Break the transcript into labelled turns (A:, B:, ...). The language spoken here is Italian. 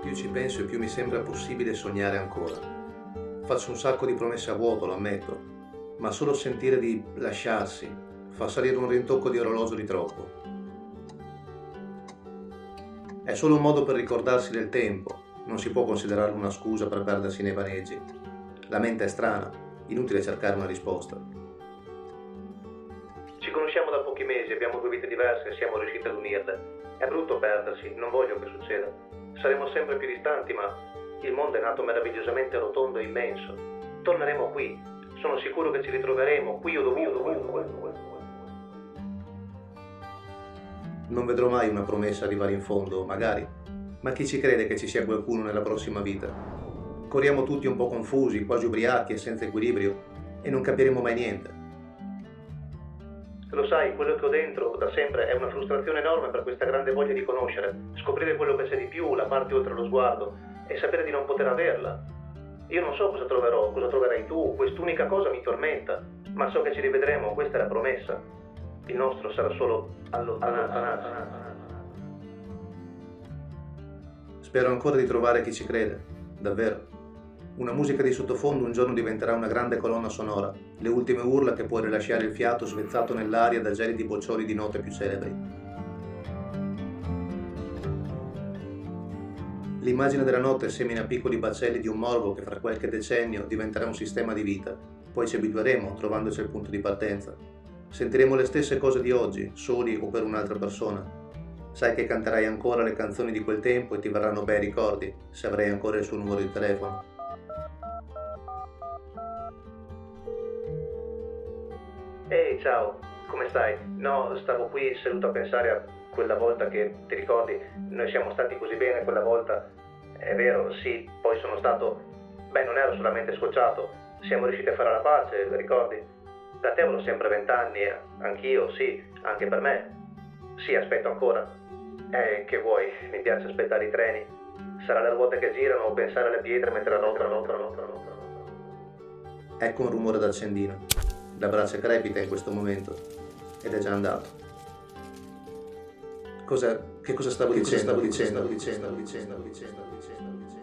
A: più ci penso e più mi sembra possibile sognare ancora. Faccio un sacco di promesse a vuoto, lo ammetto, ma solo sentire di lasciarsi fa salire un rintocco di orologio di troppo. È solo un modo per ricordarsi del tempo, non si può considerarlo una scusa per perdersi nei vaneggi. La mente è strana, inutile cercare una risposta.
B: Ci conosciamo da pochi mesi, abbiamo due vite diverse e siamo riusciti ad unirle. È brutto perdersi, non voglio che succeda. Saremo sempre più distanti, ma il mondo è nato meravigliosamente rotondo e immenso. Torneremo qui. Sono sicuro che ci ritroveremo qui o dovunque.
A: Non vedrò mai una promessa arrivare in fondo, magari, ma chi ci crede che ci sia qualcuno nella prossima vita? Corriamo tutti un po' confusi, quasi ubriachi e senza equilibrio, e non capiremo mai niente.
B: Lo sai, quello che ho dentro da sempre è una frustrazione enorme per questa grande voglia di conoscere, scoprire quello che c'è di più, la parte oltre lo sguardo, e sapere di non poter averla. Io non so cosa troverò, cosa troverai tu, quest'unica cosa mi tormenta, ma so che ci rivedremo, questa è la promessa. Il nostro sarà solo allontanarsi.
A: Spero ancora di trovare chi ci crede, davvero. Una musica di sottofondo un giorno diventerà una grande colonna sonora, le ultime urla che può rilasciare il fiato svezzato nell'aria da gelidi boccioli di note più celebri. L'immagine della notte semina piccoli baccelli di un morbo che fra qualche decennio diventerà un sistema di vita. Poi ci abitueremo, trovandoci al punto di partenza. Sentiremo le stesse cose di oggi, soli o per un'altra persona. Sai che canterai ancora le canzoni di quel tempo e ti verranno bei ricordi, se avrai ancora il suo numero di telefono.
B: Ehi, ciao, come stai? No, stavo qui seduto a pensare a quella volta che, ti ricordi, noi siamo stati così bene quella volta. È vero, sì, poi sono stato... Beh, non ero solamente scocciato, siamo riusciti a fare la pace, ricordi? Da te avevo sempre vent'anni, anch'io, sì, anche per me. Sì, aspetto ancora. Eh, che vuoi, mi piace aspettare i treni. Sarà le ruote che girano o pensare alle pietre mentre la notte, la notte, la notte, la notte.
A: Ecco un rumore d'accendino. La braccia crepita in questo momento ed è già andato. Cosa, che cosa stavo dicendo? Stavo dicendo, dicendo, dicendo, dicendo, dicendo, dicendo.